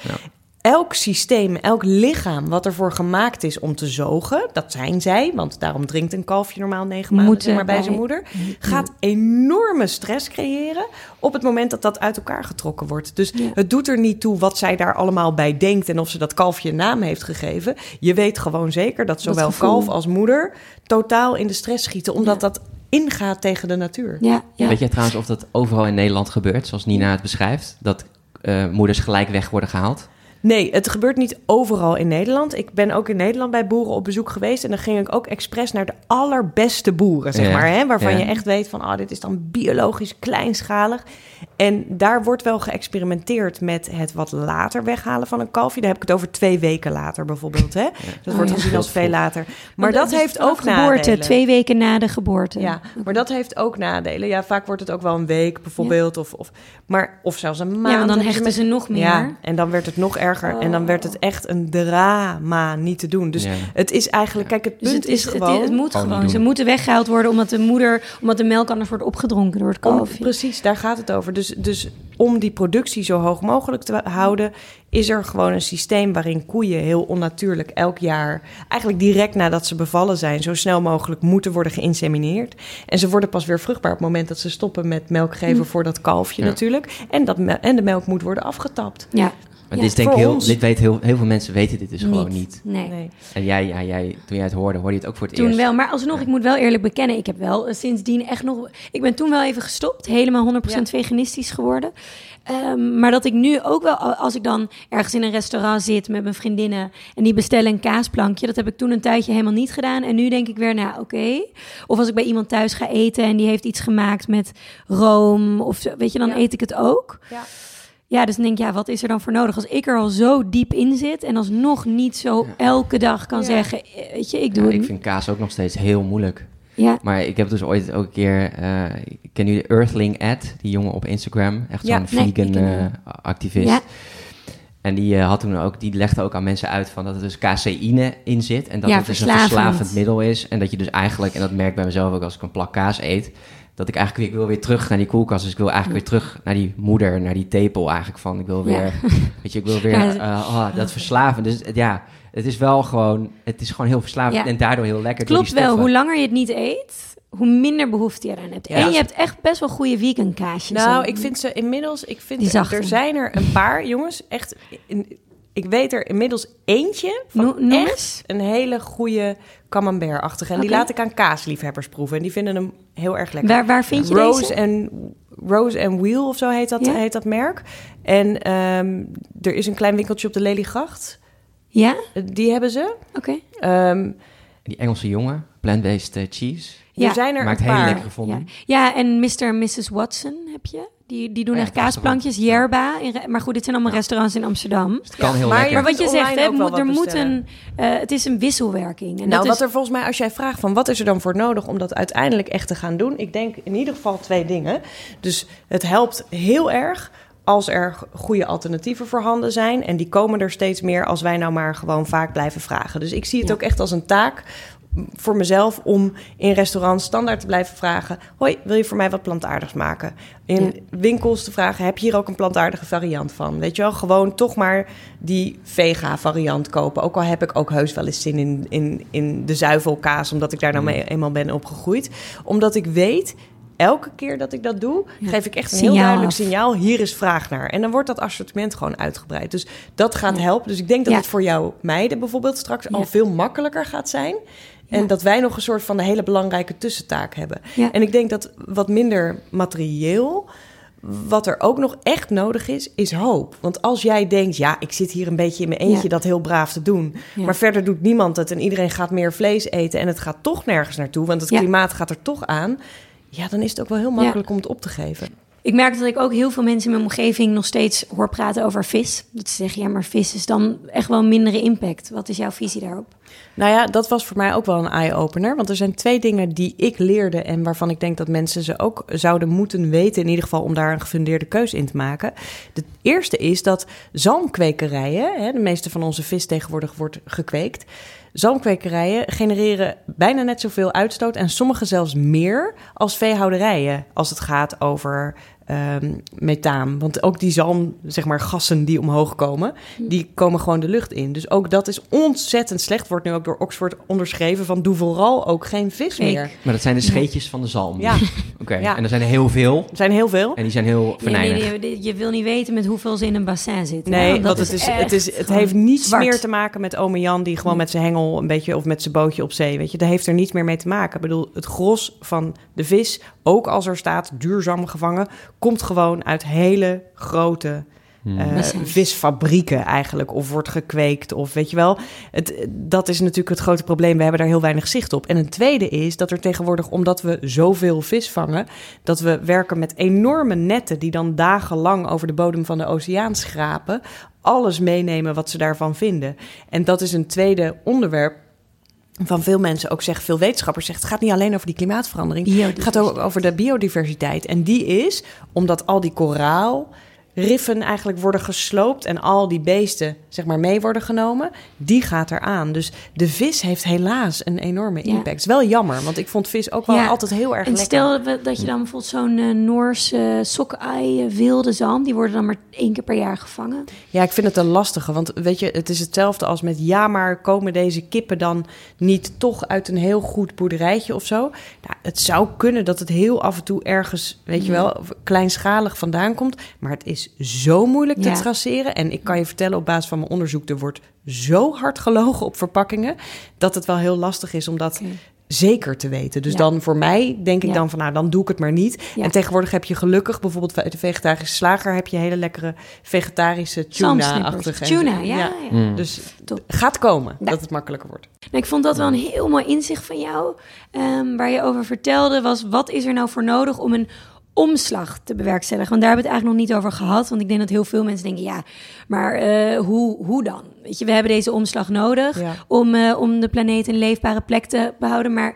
Elk systeem, elk lichaam wat ervoor gemaakt is om te zogen, dat zijn zij, want daarom drinkt een kalfje normaal negen maanden Moeten maar, bij zijn moeder, gaat enorme stress creëren op het moment dat dat uit elkaar getrokken wordt. Dus Ja. het doet er niet toe wat zij daar allemaal bij denkt en of ze dat kalfje een naam heeft gegeven. Je weet gewoon zeker dat zowel kalf als moeder totaal in de stress schieten, omdat Ja. dat ingaat tegen de natuur. Ja, ja. Weet jij trouwens of dat overal in Nederland gebeurt, zoals Nina het beschrijft? Dat eh, moeders gelijk weg worden gehaald? Nee, het gebeurt niet overal in Nederland. Ik ben ook in Nederland bij boeren op bezoek geweest. En dan ging ik ook expres naar de allerbeste boeren, zeg Ja, maar. Hè, waarvan ja. je echt weet van, oh, dit is dan biologisch kleinschalig. En daar wordt wel geëxperimenteerd met het wat later weghalen van een kalfje. Daar heb ik het over twee weken later bijvoorbeeld. Hè? Dat Oh, wordt ja. gezien als veel later. Maar Want dat heeft ook geboorte, nadelen. twee weken na de geboorte. Ja, maar dat heeft ook nadelen. Ja, vaak wordt het ook wel een week bijvoorbeeld. Of, of, maar, of zelfs een maand. Ja, want dan hechten ze nog meer. Ja, en dan werd het nog erger. En dan werd het echt een drama niet te doen. Dus Ja. het is eigenlijk, kijk, het Dus punt het, is, is het, gewoon... het moet Gewoon. Ze moeten weggehaald worden omdat de moeder, omdat de melk anders wordt opgedronken door het om- kalfje. precies, daar gaat het over. Dus, dus om die productie zo hoog mogelijk te houden... is er gewoon een systeem waarin koeien heel onnatuurlijk elk jaar... eigenlijk direct nadat ze bevallen zijn... zo snel mogelijk moeten worden geïnsemineerd. En ze worden pas weer vruchtbaar op het moment dat ze stoppen met melk geven... Hm. voor dat kalfje Ja. natuurlijk. En, dat, en de melk moet worden afgetapt. ja. Maar Ja, dit, is denk ik heel, ons. dit weet heel, heel veel mensen weten dit dus gewoon niet. Nee. Nee. En jij, ja, jij, toen jij het hoorde, hoorde je het ook voor het Toen eerst. wel, maar alsnog, ik moet wel eerlijk bekennen, ik heb wel eh, sindsdien echt nog... Ik ben toen wel even gestopt, helemaal 100% Ja. veganistisch geworden. Ehm, maar dat ik nu ook wel, als ik dan ergens in een restaurant zit met mijn vriendinnen... en die bestellen een kaasplankje, dat heb ik toen een tijdje helemaal niet gedaan. En nu denk ik weer, nou oké. Of als ik bij iemand thuis ga eten en die heeft iets gemaakt met room... of zo, weet je, dan Ja. eet ik het ook. Ja. Ja, dus dan denk ik, ja, wat is er dan voor nodig? Als ik er al zo diep in zit en alsnog niet zo elke dag kan Ja. zeggen... eh, Weet je, ik doe Ja, het ik vind kaas ook nog steeds heel moeilijk. Ja, Maar ik heb dus ooit ook een keer... eh ik ken jullie Earthling Ad, die jongen op Instagram. Echt Ja. zo'n vegan eh, activist. Ja. En die, had toen ook, die legde ook aan mensen uit van dat er dus caseïne in zit. En dat Ja, het dus een verslavend. verslavend middel is. En dat je dus eigenlijk, en dat merk ik bij mezelf ook als ik een plak kaas eet... dat ik eigenlijk weer, ik wil weer terug naar die koelkast. Dus ik wil eigenlijk weer terug naar die moeder, naar die tepel eigenlijk van. Ik wil Ja. weer, weet je, ik wil <laughs> weer, Ja, oh, dat <laughs> verslaven. Dus ja, het is wel gewoon, het is gewoon heel verslavend Ja. en daardoor heel lekker. klopt wel. Hoe langer je het niet eet, hoe minder behoefte je eraan hebt. Ja. en je hebt echt best wel goede vegan kaasjes. Nou, ik vind ze inmiddels. Ik vind zachte. er zijn er een paar jongens. Echt. in- ik weet er inmiddels eentje van No- echt eens. een hele goede camembert-achtige. En die laat ik aan kaasliefhebbers proeven. En die vinden hem heel erg lekker. Waar, waar vind je Rose deze? en Rose and Wheel of zo heet dat, Ja. heet dat merk. En ehm, er is een klein winkeltje op de Lelygracht. Ja? Die hebben ze. Oké. Ehm, Die Engelse jongen, plant-based eh, cheese. Ja. Er zijn er Maakt een hele paar. lekkere gevonden. Ja. ja, en Mr. en Mrs. Watson heb je. Die, die doen Oh ja, echt kaasplankjes. Yerba. in maar goed, dit zijn allemaal restaurants in Amsterdam. Dus het kan Ja, heel maar lekker. Maar wat je zegt, hè, moet- er moet een... eh, het is een wisselwerking. En nou, dat wat is, er volgens mij, als jij vraagt van wat is er dan voor nodig om dat uiteindelijk echt te gaan doen, ik denk in ieder geval twee dingen. Dus het helpt heel erg als er goede alternatieven voorhanden zijn. En die komen er steeds meer als wij nou maar gewoon vaak blijven vragen. Dus ik zie het Ja. ook echt als een taak voor mezelf om in restaurants standaard te blijven vragen: Hoi, wil je voor mij wat plantaardigs maken? In winkels te vragen: Heb je hier ook een plantaardige variant van? Weet je wel, gewoon toch maar die vega-variant kopen. Ook al heb ik ook heus wel eens zin in, in, in de zuivelkaas, omdat ik daar nou Mm. mee eenmaal ben opgegroeid. Omdat ik weet. Elke keer dat ik dat doe, Ja. geef ik echt een Signaal heel duidelijk af. signaal. Hier is vraag naar. En dan wordt dat assortiment gewoon uitgebreid. Dus dat gaat Ja. helpen. Dus ik denk dat Ja. het voor jou meiden bijvoorbeeld straks al veel makkelijker gaat zijn En dat wij nog een soort van de hele belangrijke tussentaak hebben. Ja. En ik denk dat wat minder materieel, wat er ook nog echt nodig is, is hoop. Want als jij denkt, ja, ik zit hier een beetje in mijn eentje Ja. dat heel braaf te doen, maar verder doet niemand het en iedereen gaat meer vlees eten en het gaat toch nergens naartoe, want het klimaat gaat er toch aan. Ja, dan is het ook wel heel makkelijk om het op te geven. Ik merk dat ik ook heel veel mensen in mijn omgeving nog steeds hoor praten over vis. Dat ze zeggen, ja, maar vis is dan echt wel mindere impact. Wat is jouw visie daarop? Nou ja, dat was voor mij ook wel een eye-opener. Want er zijn twee dingen die ik leerde en waarvan ik denk dat mensen ze ook zouden moeten weten, in ieder geval om daar een gefundeerde keuze in te maken. De eerste is dat zalmkwekerijen, hè, de meeste van onze vis tegenwoordig wordt gekweekt. Zalmkwekerijen genereren bijna net zoveel uitstoot en sommige zelfs meer als veehouderijen als het gaat over ehm, methaan. Want ook die zalm, zeg maar, gassen die omhoog komen, die komen gewoon de lucht in. Dus ook dat is ontzettend slecht. Wordt nu ook door Oxford onderschreven van doe vooral ook geen vis Kijk. meer. Maar dat zijn de scheetjes van de zalm. Ja, <laughs> Oké, Ja. en er zijn er heel veel. er zijn heel veel. En die zijn heel venijnig. nee, nee, je wil niet weten met hoeveel ze in een bassin zitten. Nee, het, is, het, is, het heeft niets zwart. meer te maken met ome Jan... die gewoon met zijn hengel een beetje of met zijn bootje op zee... weet je, dat heeft er niets meer mee te maken. Ik bedoel, het gros van de vis, ook als er staat duurzaam gevangen... komt gewoon uit hele grote eh, Bassins. visfabrieken eigenlijk... of wordt gekweekt of weet je wel. Het, dat is natuurlijk het grote probleem. We hebben daar heel weinig zicht op. En een tweede is dat er tegenwoordig, omdat we zoveel vis vangen... dat we werken met enorme netten... die dan dagenlang over de bodem van de oceaan schrapen... alles meenemen wat ze daarvan vinden. En dat is een tweede onderwerp van veel mensen ook zeggen, veel wetenschappers zeggen, het gaat niet alleen over die klimaatverandering. Het gaat ook over de biodiversiteit. En die is, omdat al die koraalriffen eigenlijk worden gesloopt en al die beesten zeg maar mee worden genomen, die gaat eraan. Dus de vis heeft helaas een enorme impact. Is wel jammer, want ik vond vis ook wel Ja. altijd heel erg En lekker. stel dat je dan bijvoorbeeld zo'n eh, Noorse uh, sockeye wilde zalm, die worden dan maar één keer per jaar gevangen. Ja, ik vind het een lastige. Want weet je, het is hetzelfde als met ja, maar komen deze kippen dan niet toch uit een heel goed boerderijtje of zo? Nou, het zou kunnen dat het heel af en toe ergens, weet je wel, kleinschalig vandaan komt. Maar het is zo moeilijk te traceren. En ik kan je vertellen op basis van mijn onderzoek, er wordt zo hard gelogen op verpakkingen, dat het wel heel lastig is om dat zeker te weten. Dus Ja. dan voor mij denk ik Ja. dan van, nou, dan doe ik het maar niet. Ja. En tegenwoordig heb je gelukkig, bijvoorbeeld uit de vegetarische slager, heb je hele lekkere vegetarische tuna-achtige. Tuna, ja. ja. Mm. Dus Top. gaat komen Ja. dat het makkelijker wordt. Nou, ik vond dat wel een heel mooi inzicht van jou. Ehm, waar je over vertelde was, wat is er nou voor nodig om een omslag te bewerkstelligen? Want daar hebben we het eigenlijk nog niet over gehad. Want ik denk dat heel veel mensen denken, ja, maar eh, hoe, hoe dan? Weet je, we hebben deze omslag nodig Ja. om, eh, om de planeet een leefbare plek te behouden. Maar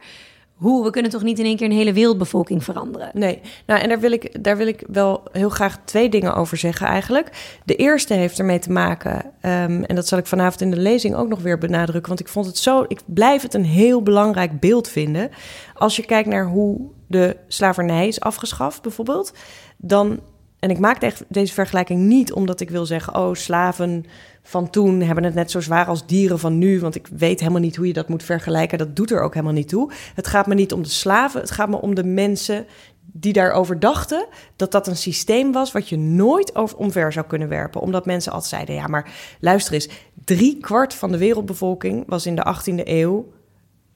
hoe? We kunnen toch niet in één keer een hele wereldbevolking veranderen? Nee, nou en daar wil, ik, daar wil ik wel heel graag twee dingen over zeggen eigenlijk. De eerste heeft ermee te maken, ehm, en dat zal ik vanavond in de lezing ook nog weer benadrukken, want ik vond het zo, ik blijf het een heel belangrijk beeld vinden. Als je kijkt naar hoe de slavernij is afgeschaft bijvoorbeeld, dan, en ik maak echt deze vergelijking niet omdat ik wil zeggen, oh slaven van toen hebben het net zo zwaar als dieren van nu. Want ik weet helemaal niet hoe je dat moet vergelijken. Dat doet er ook helemaal niet toe. Het gaat me niet om de slaven. Het gaat me om de mensen die daarover dachten dat dat een systeem was wat je nooit over omver zou kunnen werpen. Omdat mensen altijd zeiden, ja, maar luister eens, drie kwart van de wereldbevolking was in de 18e eeuw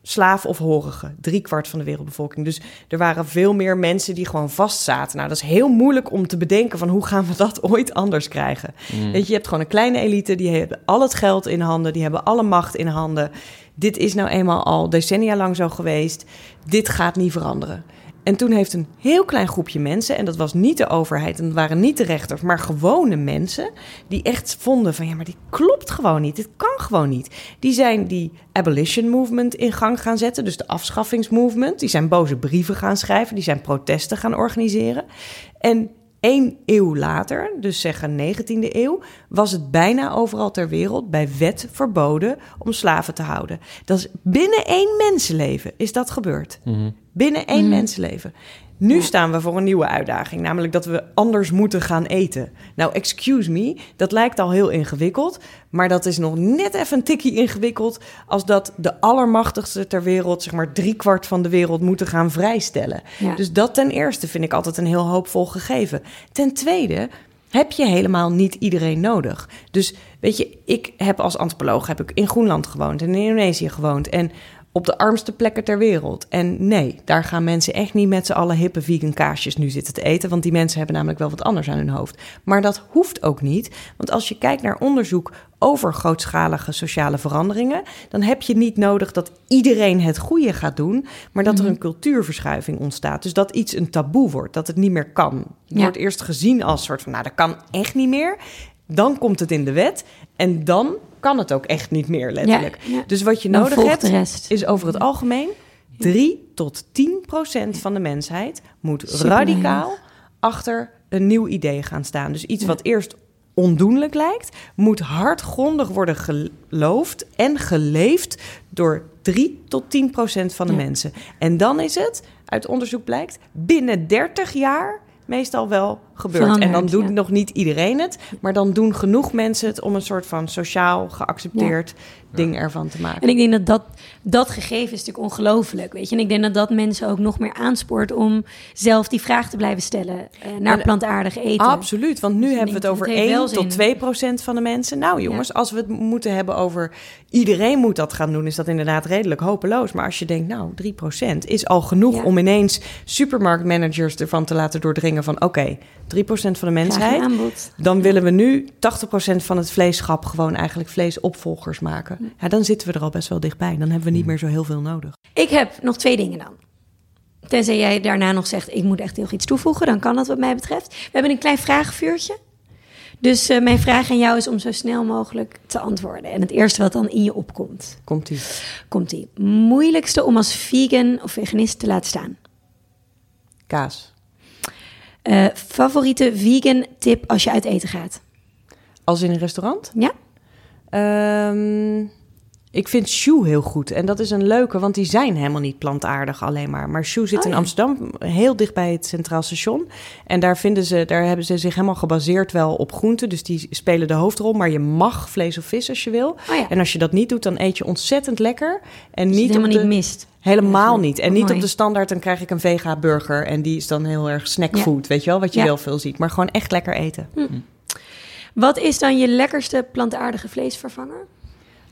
slaaf of horige. Drie kwart van de wereldbevolking. Dus er waren veel meer mensen die gewoon vastzaten. Nou, dat is heel moeilijk om te bedenken van hoe gaan we dat <laughs> ooit anders krijgen. Weet je, je hebt gewoon een kleine elite, die hebben al het geld in handen, die hebben alle macht in handen. Dit is nou eenmaal al decennia lang zo geweest. Dit gaat niet veranderen. En toen heeft een heel klein groepje mensen, en dat was niet de overheid en dat waren niet de rechters, maar gewone mensen, die echt vonden van ja, maar dit klopt gewoon niet, dit kan gewoon niet. Die zijn die abolition movement in gang gaan zetten, dus de afschaffingsmovement. Die zijn boze brieven gaan schrijven, die zijn protesten gaan organiseren. En één eeuw later, dus zeggen 19e eeuw, was het bijna overal ter wereld bij wet verboden om slaven te houden. Dat is binnen één mensenleven is dat gebeurd. Binnen één mensenleven. Nu staan we voor een nieuwe uitdaging, namelijk dat we anders moeten gaan eten. Nou, excuse me, dat lijkt al heel ingewikkeld, maar dat is nog net even een tikkie ingewikkeld als dat de allermachtigste ter wereld, zeg maar driekwart van de wereld, moeten gaan vrijstellen. Ja. Dus dat ten eerste vind ik altijd een heel hoopvol gegeven. Ten tweede heb je helemaal niet iedereen nodig. Dus weet je, ik heb als antropoloog heb ik in Groenland gewoond en in Indonesië gewoond. En op de armste plekken ter wereld. En nee, daar gaan mensen echt niet met z'n allen hippe vegan kaasjes nu zitten te eten. Want die mensen hebben namelijk wel wat anders aan hun hoofd. Maar dat hoeft ook niet. Want als je kijkt naar onderzoek over grootschalige sociale veranderingen, dan heb je niet nodig dat iedereen het goede gaat doen, maar dat er Mhm. een cultuurverschuiving ontstaat. Dus dat iets een taboe wordt, dat het niet meer kan. Het Ja. wordt eerst gezien als soort van, nou, dat kan echt niet meer. Dan komt het in de wet en dan kan het ook echt niet meer, letterlijk. Ja, ja. Dus wat je Dan nodig hebt, is over het algemeen 3 tot 10 procent van de mensheid moet Super radicaal achter een nieuw idee gaan staan. Dus iets Ja. wat eerst ondoenlijk lijkt, moet hardgrondig worden geloofd en geleefd door 3 tot 10 procent van de mensen. En dan is het, uit onderzoek blijkt, binnen 30 jaar meestal wel gebeurd. en dan doet ja. nog niet iedereen het, maar dan doen genoeg mensen het om een soort van sociaal geaccepteerd ding ervan te maken. En ik denk dat dat, dat gegeven is natuurlijk ongelooflijk, weet je. En ik denk dat dat mensen ook nog meer aanspoort om zelf die vraag te blijven stellen eh, naar En- plantaardig eten. Absoluut, want nu Dus hebben we het over het heeft wel 1 tot zin. 2 procent van de mensen. Nou jongens, als we het moeten hebben over iedereen moet dat gaan doen, is dat inderdaad redelijk hopeloos. Maar als je denkt, nou 3 procent is al genoeg om ineens supermarktmanagers ervan te laten doordringen van oké, 3 procent van de mensheid. aanbod. Dan willen we nu 80% van het vleeschap gewoon eigenlijk vleesopvolgers maken. Ja, dan zitten we er al best wel dichtbij. Dan hebben we niet meer zo heel veel nodig. Ik heb nog twee dingen dan. Tenzij jij daarna nog zegt, ik moet echt heel iets toevoegen, dan kan dat wat mij betreft. We hebben een klein vragenvuurtje. Dus eh, mijn vraag aan jou is om zo snel mogelijk te antwoorden. En het eerste wat dan in je opkomt, Komt ie. komt die. Moeilijkste om als vegan of veganist te laten staan? Kaas. Eh, favoriete vegan tip als je uit eten gaat? Als in een restaurant? Ja? Ehm, ik vind Shoe heel goed. En dat is een leuke, want die zijn helemaal niet plantaardig alleen maar. Maar Shoe zit Oh, in. Amsterdam, heel dicht bij het Centraal Station. En daar, vinden ze, daar hebben ze zich helemaal gebaseerd wel op groenten. Dus die spelen de hoofdrol. Maar je mag vlees of vis als je wil. Oh ja. En als je dat niet doet, dan eet je ontzettend lekker. En Niet niet helemaal de, niet mist. Helemaal niet. En niet mooi. op de standaard, dan krijg ik een vega burger. En die is dan heel erg snackfood, weet je wel? Wat je wel veel ziet. Maar gewoon echt lekker eten. Wat is dan je lekkerste plantaardige vleesvervanger?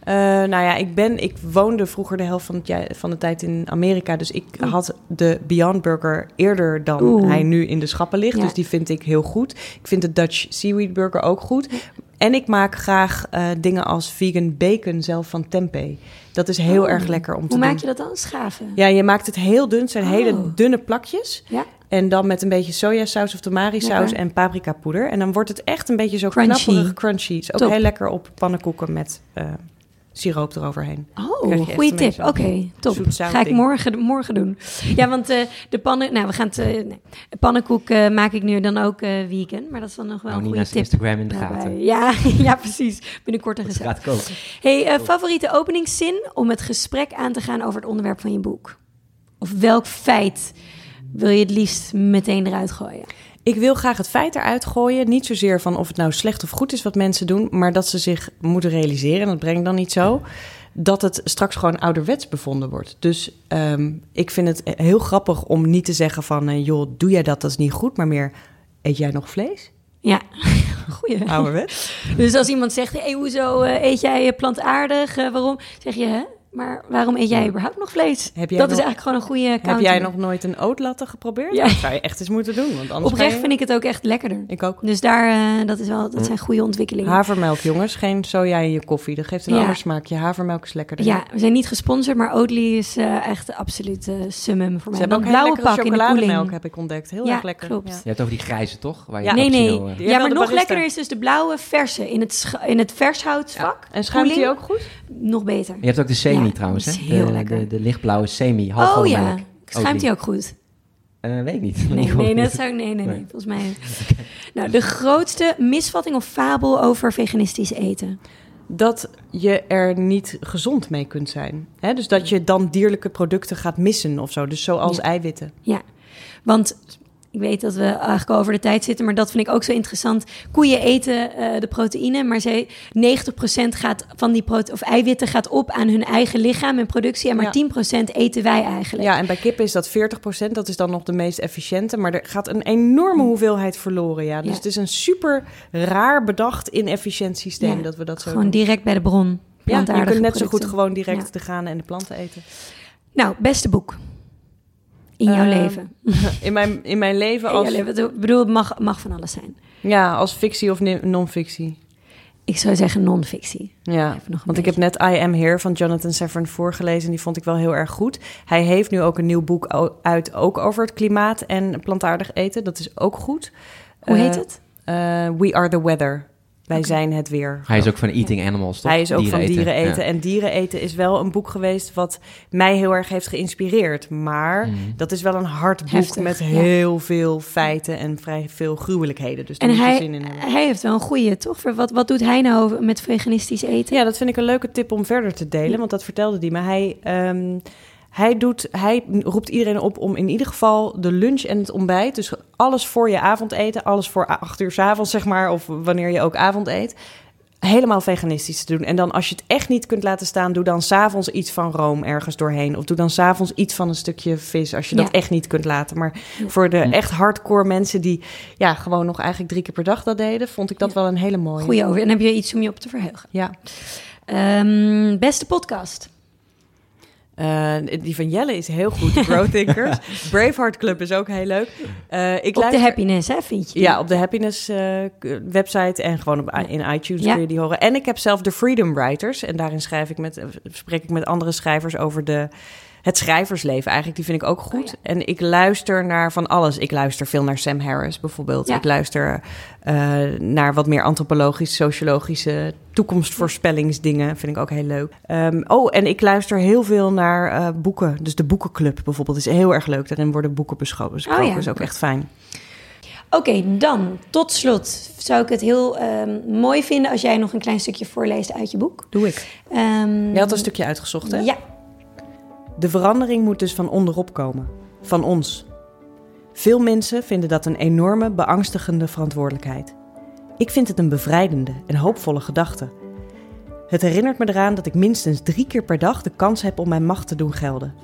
Eh, nou ja, ik, ben, ik woonde vroeger de helft van, het, van de tijd in Amerika. Dus ik Oeh. had de Beyond Burger eerder dan Oeh. hij nu in de schappen ligt. Ja. Dus die vind ik heel goed. Ik vind de Dutch Seaweed Burger ook goed. En ik maak graag eh, dingen als vegan bacon zelf van tempeh. Dat is heel Oh. erg lekker om te Hoe doen. maak je dat dan? Schaven? Ja, je maakt het heel dun. Het zijn Oh. hele dunne plakjes. Ja? En dan met een beetje sojasaus of tamari-saus Lekker. en paprikapoeder. En dan wordt het echt een beetje zo Crunchy. knapperig crunchy. Is ook Top. heel lekker op pannenkoeken met eh, siroop eroverheen. Oh, goede tip. Oké, top. Ga ik morgen, morgen doen. Ja, want eh, de pannen... Nou, we gaan het... eh, nee. Pannenkoek eh, maak ik nu dan ook eh vegan. Maar dat is dan nog wel Hou een goede Nina's tip. Instagram in de daarbij. gaten. Ja, <laughs> ja, precies. Binnenkort een gezet. gaat komen. Hey, eh, favoriete openingszin om het gesprek aan te gaan over het onderwerp van je boek? Of welk feit wil je het liefst meteen eruit gooien? Ik wil graag het feit eruit gooien. Niet zozeer van of het nou slecht of goed is wat mensen doen, maar dat ze zich moeten realiseren, en dat breng ik dan niet zo, dat het straks gewoon ouderwets bevonden wordt. Dus ehm, ik vind het heel grappig om niet te zeggen van, eh, joh, doe jij dat, dat is niet goed, maar meer, eet jij nog vlees? Ja, <laughs> goeie. Ouderwets. <laughs> Dus als iemand zegt, hey, hoezo eh, eet jij eh, plantaardig? Waarom? Zeg je, hè? Maar waarom eet jij überhaupt nog vlees? Heb jij dat nog- is eigenlijk gewoon een goede Heb counter. jij nog nooit een ootlatte geprobeerd? Ja. Dat zou je echt eens moeten doen, want anders Oprecht je- vind ik het ook echt lekkerder. Ik ook. Dus daar, eh, dat, is wel, dat zijn goede ontwikkelingen. Havermelk, jongens. Geen soja in je koffie. Dat geeft een Ja. ander smaakje. Havermelk is lekkerder. Ja, we zijn niet gesponsord, maar Oatly is eh, echt absoluut eh summum voor Ze mij. hebben ook blauwe lekkere pak in de chocolademelk, heb ik ontdekt. Heel Ja, erg lekker. klopt. Ja. Je hebt over die grijze, toch? Waar je Ja. Nee, nee. Ja, maar nog barista. lekkerder is dus de blauwe verse in het, in het vershoutvak. En schuimt die ook goed? Nog beter. Je hebt ook de semi trouwens, hè? heel de, lekker. De, de lichtblauwe semi, half Oh ja, schuimt hij ook goed? Eh, weet ik niet. <laughs> Nee, nee, dat zou ik... Nee, nee, nee, Nee. volgens mij... <laughs> Nou, de grootste misvatting of fabel over veganistisch eten. Dat je er niet gezond mee kunt zijn. Hè? Dus dat je dan dierlijke producten gaat missen of zo. Dus zoals Ja. eiwitten. Ja, want ik weet dat we eigenlijk over de tijd zitten, maar dat vind ik ook zo interessant. Koeien eten eh, de proteïne, maar zij 90% gaat van die of eiwitten gaat op aan hun eigen lichaam en productie, en maar Ja. 10% eten wij eigenlijk. Ja, en bij kippen is dat 40%. Dat is dan nog de meest efficiënte. Maar er gaat een enorme hoeveelheid verloren. Ja. Dus Ja. het is een super raar bedacht inefficiënt systeem Ja, dat we dat zo Gewoon doen. direct bij de bron. plantaardige je kunt net zo goed gewoon direct Ja. de granen en de planten eten. Nou, beste boek in jouw Ehm, leven. <laughs> In mijn, in mijn leven als, leven. Ik bedoel, het mag, mag van alles zijn. ja, als fictie of non-fictie. Ik zou zeggen non-fictie. Ja, Even nog want ik heb net I Am Here van Jonathan Safran voorgelezen. En die vond ik wel heel erg goed. Hij heeft nu ook een nieuw boek uit, ook over het klimaat en plantaardig eten. Dat is ook goed. Hoe Eh, heet het? eh, We Are The Weather. Wij zijn het weer. Hij is ook van Eating Animals, toch? Hij is ook van dieren eten. Ja. En dieren eten is wel een boek geweest wat mij heel erg heeft geïnspireerd. Maar Mhm. dat is wel een hard boek Heftig, met ja. heel veel feiten en vrij veel gruwelijkheden. Dus daar En moet je hij, zin in hebben. hij heeft wel een goeie, toch? Voor Wat, wat doet hij nou met veganistisch eten? Ja, dat vind ik een leuke tip om verder te delen, want dat vertelde hij. Maar hij, ehm, hij, doet, hij roept iedereen op om in ieder geval de lunch en het ontbijt, dus alles voor je avondeten, alles voor acht uur 's avonds zeg maar, of wanneer je ook avond eet, helemaal veganistisch te doen. En dan als je het echt niet kunt laten staan, doe dan s'avonds iets van room ergens doorheen. Of doe dan s'avonds iets van een stukje vis, als je Ja. dat echt niet kunt laten. Maar Ja. voor de echt hardcore mensen die ja, gewoon nog eigenlijk drie keer per dag dat deden, vond ik dat wel een hele mooie. Goeie over. En heb je iets om je op te verheugen? Ja. Ehm, beste podcast. Eh, die van Jelle is heel goed, <laughs> Growth Thinkers. Braveheart Club is ook heel leuk. Eh, ik Op de happiness, hè, vind je? Ja, op de Happiness eh, website en gewoon op, in iTunes Ja. kun je die horen. En ik heb zelf de Freedom Writers. En daarin schrijf ik met, spreek ik met andere schrijvers over de, het schrijversleven. Eigenlijk, die vind ik ook goed. Oh ja. En ik luister naar van alles. Ik luister veel naar Sam Harris bijvoorbeeld. Ja. Ik luister eh, naar wat meer antropologische, sociologische toekomstvoorspellingsdingen. Vind ik ook heel leuk. Ehm, oh, en ik luister heel veel naar eh, boeken. Dus de Boekenclub bijvoorbeeld is heel erg leuk. Daarin worden boeken besproken. besproken. Oh ja. is ook echt fijn. Oké, dan tot slot zou ik het heel ehm, mooi vinden als jij nog een klein stukje voorleest uit je boek. Doe ik. Ehm, Je had een stukje uitgezocht, hè? Ja, De verandering moet dus van onderop komen. Van ons. Veel mensen vinden dat een enorme, beangstigende verantwoordelijkheid. Ik vind het een bevrijdende en hoopvolle gedachte. Het herinnert me eraan dat ik minstens drie keer per dag de kans heb om mijn macht te doen gelden.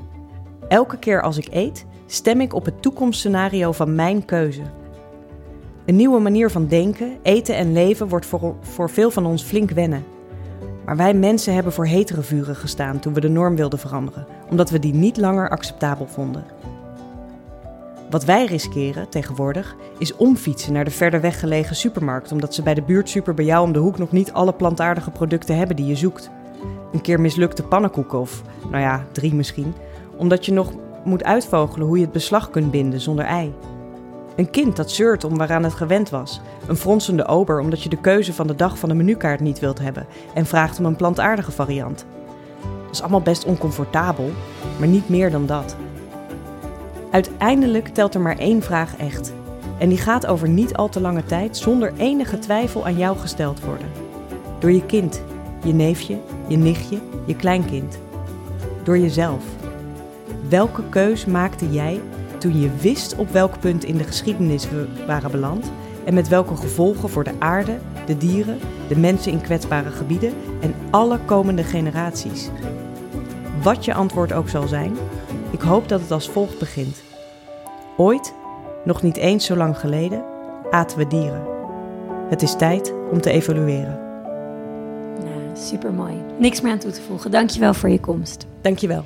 Elke keer als ik eet, stem ik op het toekomstscenario van mijn keuze. Een nieuwe manier van denken, eten en leven wordt voor, voor veel van ons flink wennen. Maar wij mensen hebben voor hetere vuren gestaan toen we de norm wilden veranderen, omdat we die niet langer acceptabel vonden. Wat wij riskeren tegenwoordig is omfietsen naar de verder weggelegen supermarkt, omdat ze bij de buurtsuper bij jou om de hoek nog niet alle plantaardige producten hebben die je zoekt. Een keer mislukte pannenkoeken of, nou ja, drie misschien, omdat je nog moet uitvogelen hoe je het beslag kunt binden zonder ei. Een kind dat zeurt om waaraan het gewend was. Een fronsende ober omdat je de keuze van de dag van de menukaart niet wilt hebben en vraagt om een plantaardige variant. Dat is allemaal best oncomfortabel, maar niet meer dan dat. Uiteindelijk telt er maar één vraag echt. En die gaat over niet al te lange tijd zonder enige twijfel aan jou gesteld worden. Door je kind, je neefje, je nichtje, je kleinkind. Door jezelf. Welke keus maakte jij toen je wist op welk punt in de geschiedenis we waren beland en met welke gevolgen voor de aarde, de dieren, de mensen in kwetsbare gebieden en alle komende generaties? Wat je antwoord ook zal zijn, ik hoop dat het als volgt begint. Ooit, nog niet eens zo lang geleden, aten we dieren. Het is tijd om te evolueren. nou, super mooi. Niks meer aan toe te voegen. Dankjewel voor je komst. Dankjewel.